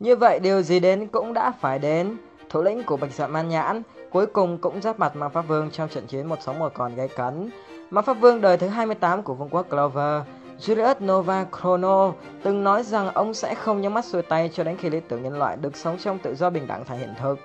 Như vậy điều gì đến cũng đã phải đến. Thủ lĩnh của Bạch Dạ Man Nhãn cuối cùng cũng giáp mặt Ma Pháp Vương trong trận chiến một sống một còn gây cấn. Ma Pháp Vương đời thứ 28 của vương quốc Clover, Julius Nova Chrono từng nói rằng ông sẽ không nhắm mắt xuôi tay cho đến khi lý tưởng nhân loại được sống trong tự do bình đẳng thành hiện thực.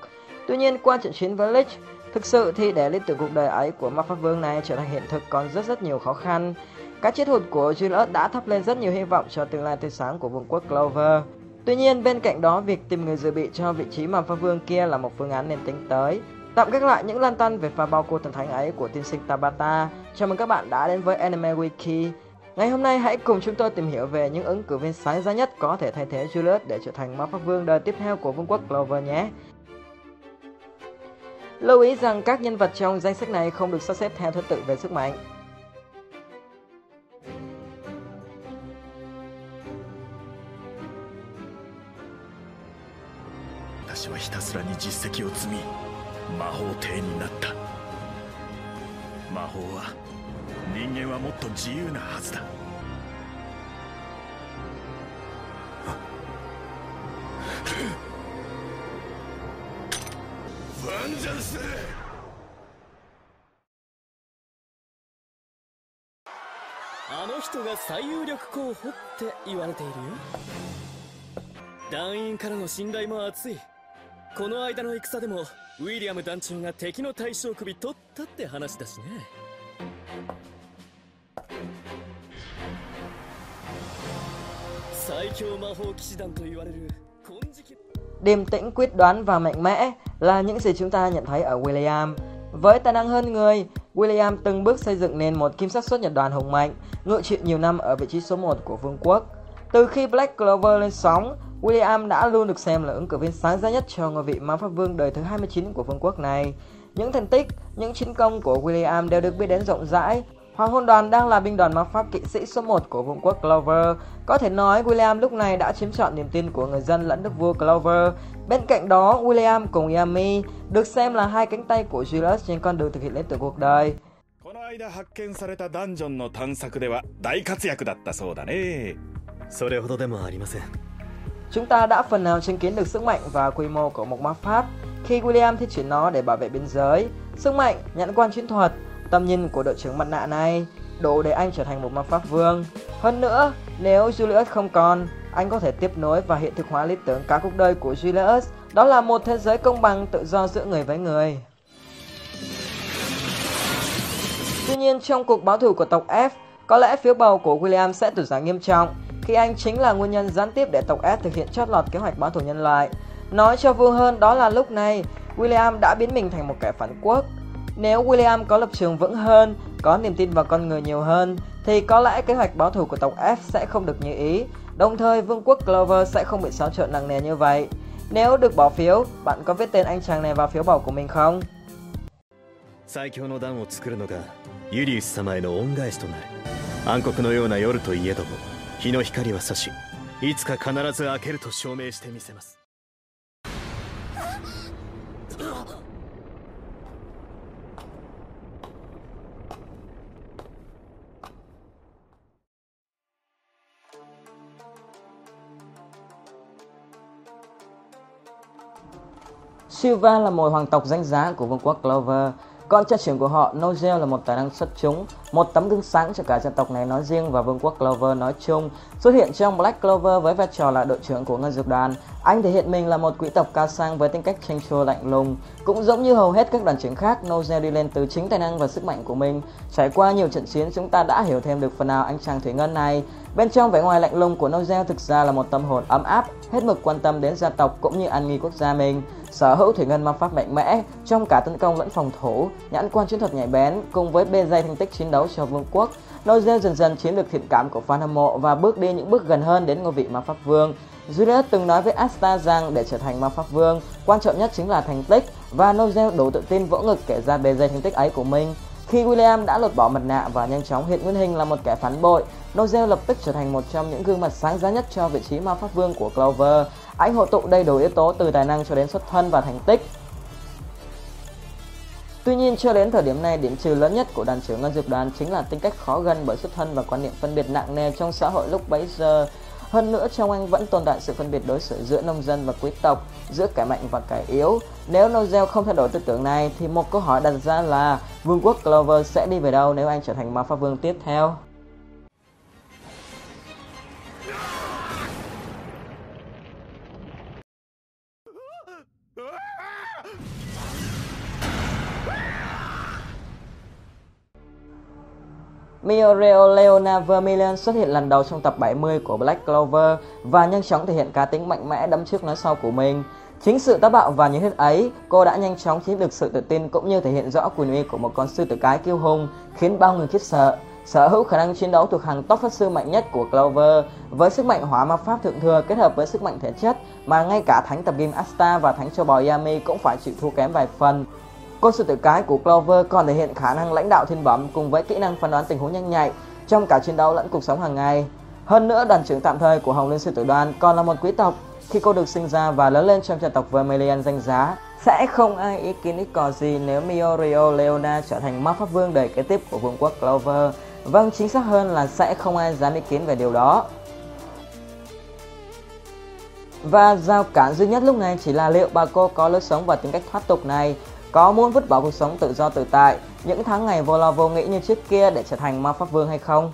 Tuy nhiên qua trận chiến với Lich, thực sự thì để lý tưởng cuộc đời ấy của Ma Pháp Vương này trở thành hiện thực còn rất rất nhiều khó khăn. các chết hụt của Julius đã thắp lên rất nhiều hy vọng cho tương lai tươi sáng của vương quốc Clover. Tuy nhiên, bên cạnh đó, việc tìm người dự bị cho vị trí mà Pháp Vương kia là một phương án nên tính tới. Tạm gác lại những lan tăn về pha bao cô thần thánh ấy của tiên sinh Tabata. Chào mừng các bạn đã đến với Anime Wiki. Ngày hôm nay hãy cùng chúng tôi tìm hiểu về những ứng cử viên sáng giá nhất có thể thay thế Julius để trở thành ma pháp vương đời tiếp theo của vương quốc Clover nhé. Lưu ý rằng các nhân vật trong danh sách này không được sắp xếp theo thứ tự về sức mạnh. 私はひたすらに実績を積み魔法帝になった。魔法は人間はもっと自由なはずだ。ワンジャンスあの人が最有力候補って言われているよ。団員からの信頼も厚いこの間の戦でもウィリアム団長が敵の対象首取ったって話だしね最強魔法騎士団と言われる金色 Điềm tĩnh quyết đoán và mạnh mẽ là những gì chúng ta nhận thấy ở William. Với tài năng hơn người, William từng bước xây dựng nên một kim sát xuất nhật đoàn hùng mạnh, ngự trị nhiều năm ở vị trí số 1 của vương quốc. Từ khi Black Clover lên sóng, William đã luôn được xem là ứng cử viên sáng giá nhất cho ngôi vị ma pháp vương đời thứ 29 của vương quốc này. Những thành tích, những chiến công của William đều được biết đến rộng rãi. Hoàng hôn đoàn đang là binh đoàn ma pháp kỵ sĩ số 1 của vương quốc Clover. Có thể nói William lúc này đã chiếm trọn niềm tin của người dân lẫn đức vua Clover. Bên cạnh đó, William cùng Yami được xem là hai cánh tay của Julius trên con đường thực hiện lý tưởng cuộc đời. この間発見されたダンジョンの探索では大活躍だったそうだねそれほどでもありません Chúng ta đã phần nào chứng kiến được sức mạnh và quy mô của một ma pháp khi William thiết triển nó để bảo vệ biên giới. Sức mạnh, nhãn quan chiến thuật, tầm nhìn của đội trưởng mặt nạ này đủ để anh trở thành một ma pháp vương. Hơn nữa, nếu Julius không còn, anh có thể tiếp nối và hiện thực hóa lý tưởng cả cuộc đời của Julius. Đó là một thế giới công bằng tự do giữa người với người. Tuy nhiên trong cuộc báo thù của tộc F, có lẽ phiếu bầu của William sẽ tụt giảm nghiêm trọng khi anh chính là nguyên nhân gián tiếp để tộc S thực hiện chót lọt kế hoạch báo thù nhân loại. Nói cho vui hơn đó là lúc này, William đã biến mình thành một kẻ phản quốc. Nếu William có lập trường vững hơn, có niềm tin vào con người nhiều hơn, thì có lẽ kế hoạch báo thù của tộc F sẽ không được như ý. Đồng thời, vương quốc Clover sẽ không bị xáo trộn nặng nề như vậy. Nếu được bỏ phiếu, bạn có viết tên anh chàng này vào phiếu bầu của mình không? 最強の弾を作るのがユリウス様への恩返しとなる暗黒のような夜といえども 日の光は差しいつか必ず明けると証明してみせます Silva là một hoàng tộc danh giá của vương quốc Clover. Con trai trưởng của họ, Nogel là một tài năng xuất chúng, một tấm gương sáng cho cả dân tộc này nói riêng và vương quốc Clover nói chung. Xuất hiện trong Black Clover với vai trò là đội trưởng của ngân dược đoàn, anh thể hiện mình là một quý tộc cao sang với tính cách tranh chua lạnh lùng. Cũng giống như hầu hết các đoàn trưởng khác, Nogel đi lên từ chính tài năng và sức mạnh của mình. Trải qua nhiều trận chiến, chúng ta đã hiểu thêm được phần nào anh chàng thủy ngân này. Bên trong vẻ ngoài lạnh lùng của Nogel thực ra là một tâm hồn ấm áp, hết mực quan tâm đến gia tộc cũng như an nghi quốc gia mình. Sở hữu thủy ngân ma pháp mạnh mẽ trong cả tấn công lẫn phòng thủ, nhãn quan chiến thuật nhạy bén cùng với bề dày thành tích chiến đấu cho vương quốc. Nozel dần dần chiếm được thiện cảm của fan hâm mộ và bước đi những bước gần hơn đến ngôi vị ma pháp vương. Julius từng nói với Asta rằng để trở thành ma pháp vương, quan trọng nhất chính là thành tích và Nozel đủ tự tin vỗ ngực kể ra bề dày thành tích ấy của mình. Khi William đã lột bỏ mặt nạ và nhanh chóng hiện nguyên hình là một kẻ phản bội, Nozel lập tức trở thành một trong những gương mặt sáng giá nhất cho vị trí ma pháp vương của Clover. Anh hội tụ đầy đủ yếu tố từ tài năng cho đến xuất thân và thành tích. Tuy nhiên cho đến thời điểm này, điểm trừ lớn nhất của đoàn trưởng ngân dược đoàn chính là tính cách khó gần bởi xuất thân và quan niệm phân biệt nặng nề trong xã hội lúc bấy giờ. Hơn nữa trong anh vẫn tồn tại sự phân biệt đối xử giữa nông dân và quý tộc, giữa kẻ mạnh và kẻ yếu. Nếu Nozel không thay đổi tư tưởng này thì một câu hỏi đặt ra là vương quốc Clover sẽ đi về đâu nếu anh trở thành ma pháp vương tiếp theo? Muriel Leona Vermilion xuất hiện lần đầu trong tập 70 của Black Clover và nhanh chóng thể hiện cá tính mạnh mẽ đấm trước nói sau của mình. Chính sự táo bạo và nhiệt huyết ấy, cô đã nhanh chóng chiếm được sự tự tin cũng như thể hiện rõ quyền uy của một con sư tử cái kiêu hùng, khiến bao người khiếp sợ. Sở hữu khả năng chiến đấu thuộc hàng top pháp sư mạnh nhất của Clover, với sức mạnh hỏa ma pháp thượng thừa kết hợp với sức mạnh thể chất mà ngay cả thánh tập game Asta và thánh châu bò Yami cũng phải chịu thua kém vài phần cô sư tử cái của Clover còn thể hiện khả năng lãnh đạo thiên bẩm cùng với kỹ năng phán đoán tình huống nhanh nhạy trong cả chiến đấu lẫn cuộc sống hàng ngày. Hơn nữa, đoàn trưởng tạm thời của Hồng Liên sư tử đoàn còn là một quý tộc. Khi cô được sinh ra và lớn lên trong gia tộc Vermilion danh giá, sẽ không ai ý kiến ít cò gì nếu Miorio Leona trở thành ma pháp vương đời kế tiếp của vương quốc Clover. Vâng, chính xác hơn là sẽ không ai dám ý kiến về điều đó. Và giao cản duy nhất lúc này chỉ là liệu bà cô có lối sống và tính cách thoát tục này có muốn vứt bỏ cuộc sống tự do tự tại, những tháng ngày vô lo vô nghĩ như trước kia để trở thành ma pháp vương hay không?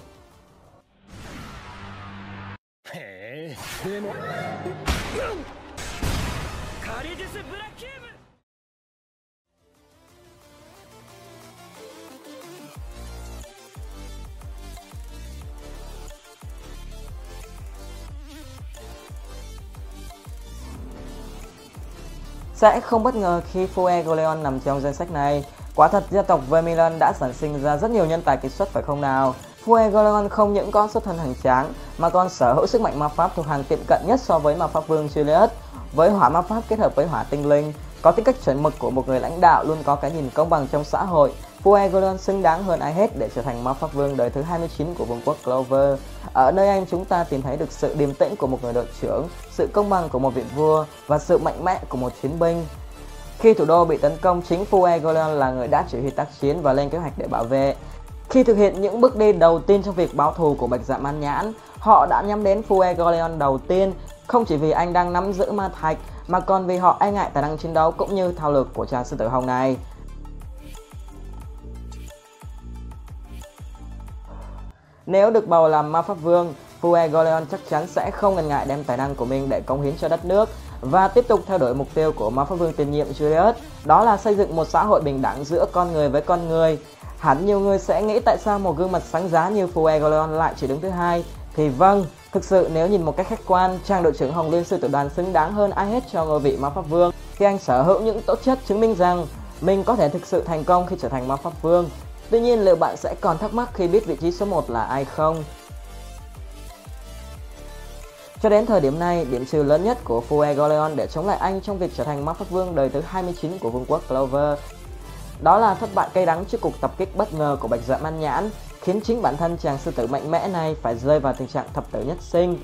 Sẽ không bất ngờ khi Fuegoleon nằm trong danh sách này. Quả thật gia tộc Vermilion đã sản sinh ra rất nhiều nhân tài kiệt xuất phải không nào? Fuegoleon không những có xuất thân hành tráng mà còn sở hữu sức mạnh ma pháp thuộc hàng tiệm cận nhất so với ma pháp vương Julius. Với hỏa ma pháp kết hợp với hỏa tinh linh, có tính cách chuẩn mực của một người lãnh đạo luôn có cái nhìn công bằng trong xã hội Fuegoleon xứng đáng hơn ai hết để trở thành ma pháp vương đời thứ 29 của vương quốc Clover. Ở nơi anh chúng ta tìm thấy được sự điềm tĩnh của một người đội trưởng, sự công bằng của một vị vua và sự mạnh mẽ của một chiến binh. Khi thủ đô bị tấn công, chính Fuegoleon là người đã chỉ huy tác chiến và lên kế hoạch để bảo vệ. Khi thực hiện những bước đi đầu tiên trong việc báo thù của Bạch Dạ Man Nhãn, họ đã nhắm đến Fuegoleon đầu tiên, không chỉ vì anh đang nắm giữ ma thạch mà còn vì họ e ngại tài năng chiến đấu cũng như thao lược của chàng sư tử hồng này. Nếu được bầu làm ma pháp vương, Fuegoleon chắc chắn sẽ không ngần ngại đem tài năng của mình để cống hiến cho đất nước và tiếp tục theo đuổi mục tiêu của ma pháp vương tiền nhiệm Julius, đó là xây dựng một xã hội bình đẳng giữa con người với con người. Hẳn nhiều người sẽ nghĩ tại sao một gương mặt sáng giá như Fuegoleon lại chỉ đứng thứ hai. Thì vâng, thực sự nếu nhìn một cách khách quan, trang đội trưởng Hồng Liên sư tử đoàn xứng đáng hơn ai hết cho ngôi vị ma pháp vương khi anh sở hữu những tố chất chứng minh rằng mình có thể thực sự thành công khi trở thành ma pháp vương Tuy nhiên liệu bạn sẽ còn thắc mắc khi biết vị trí số 1 là ai không? Cho đến thời điểm này, điểm trừ lớn nhất của Fuegoleon để chống lại anh trong việc trở thành ma pháp vương đời thứ 29 của vương quốc Clover đó là thất bại cay đắng trước cuộc tập kích bất ngờ của Bạch Dạ Man Nhãn, khiến chính bản thân chàng sư tử mạnh mẽ này phải rơi vào tình trạng thập tử nhất sinh.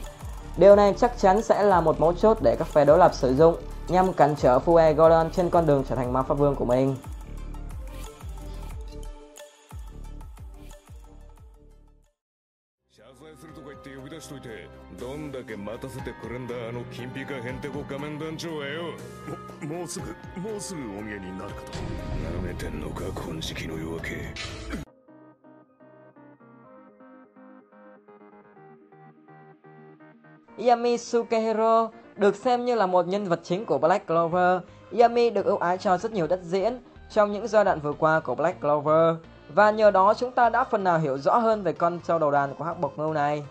Điều này chắc chắn sẽ là một mấu chốt để các phe đối lập sử dụng nhằm cản trở Fuegoleon trên con đường trở thành ma pháp vương của mình. しといてどんだけ待たせてくれんだあの金ピカヘンテコ仮面団長はよももうすぐもうすぐお見えになるかとなめてんのか金色の夜明け Yami Sukehiro được xem như là một nhân vật chính của Black Clover. Yami được ưu ái cho rất nhiều đất diễn trong những giai đoạn vừa qua của Black Clover. Và nhờ đó chúng ta đã phần nào hiểu rõ hơn về con trâu đầu đàn của hắc bộc ngưu này.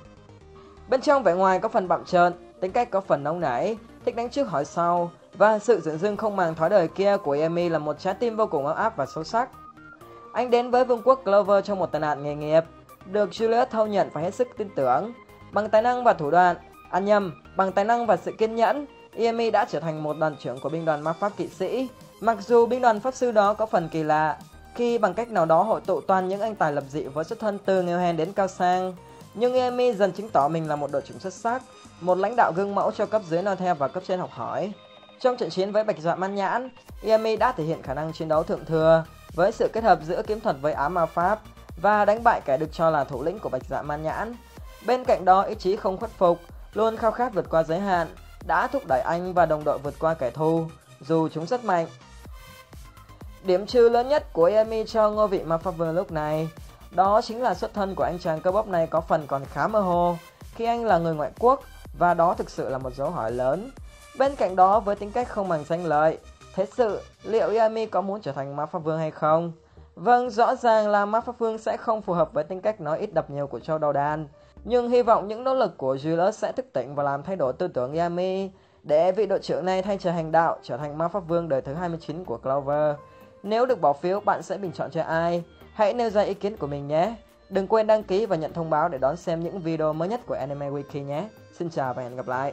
Bên trong vẻ ngoài có phần bặm trợn, tính cách có phần nóng nảy, thích đánh trước hỏi sau và sự dưỡng dưng không màng thói đời kia của Yami là một trái tim vô cùng ấm áp và sâu sắc. Anh đến với vương quốc Clover trong một tai nạn nghề nghiệp, được Julius thâu nhận và hết sức tin tưởng. Bằng tài năng và thủ đoạn, ăn nhầm, bằng tài năng và sự kiên nhẫn, Yami đã trở thành một đoàn trưởng của binh đoàn ma pháp kỵ sĩ. Mặc dù binh đoàn pháp sư đó có phần kỳ lạ, khi bằng cách nào đó hội tụ toàn những anh tài lập dị với xuất thân từ nghèo hèn đến cao sang, nhưng Emi dần chứng tỏ mình là một đội trưởng xuất sắc, một lãnh đạo gương mẫu cho cấp dưới noi theo và cấp trên học hỏi. Trong trận chiến với Bạch Dạ Man Nhãn, Yami đã thể hiện khả năng chiến đấu thượng thừa với sự kết hợp giữa kiếm thuật với ám ma pháp và đánh bại kẻ được cho là thủ lĩnh của Bạch Dạ Man Nhãn. Bên cạnh đó ý chí không khuất phục, luôn khao khát vượt qua giới hạn, đã thúc đẩy anh và đồng đội vượt qua kẻ thù, dù chúng rất mạnh. Điểm trừ lớn nhất của Yami cho ngôi vị ma pháp vương lúc này, đó chính là xuất thân của anh chàng cơ bắp này có phần còn khá mơ hồ, khi anh là người ngoại quốc, và đó thực sự là một dấu hỏi lớn. Bên cạnh đó với tính cách không bằng danh lợi, thế sự liệu Yami có muốn trở thành ma pháp vương hay không? Vâng, rõ ràng là ma pháp vương sẽ không phù hợp với tính cách nói ít đập nhiều của châu đầu đàn. Nhưng hy vọng những nỗ lực của Julius sẽ thức tỉnh và làm thay đổi tư tưởng Yami để vị đội trưởng này thay trời hành đạo trở thành ma pháp vương đời thứ 29 của Clover. Nếu được bỏ phiếu, bạn sẽ bình chọn cho ai? Hãy nêu ra ý kiến của mình nhé. Đừng quên đăng ký và nhận thông báo để đón xem những video mới nhất của Anime Wiki nhé. Xin chào và hẹn gặp lại.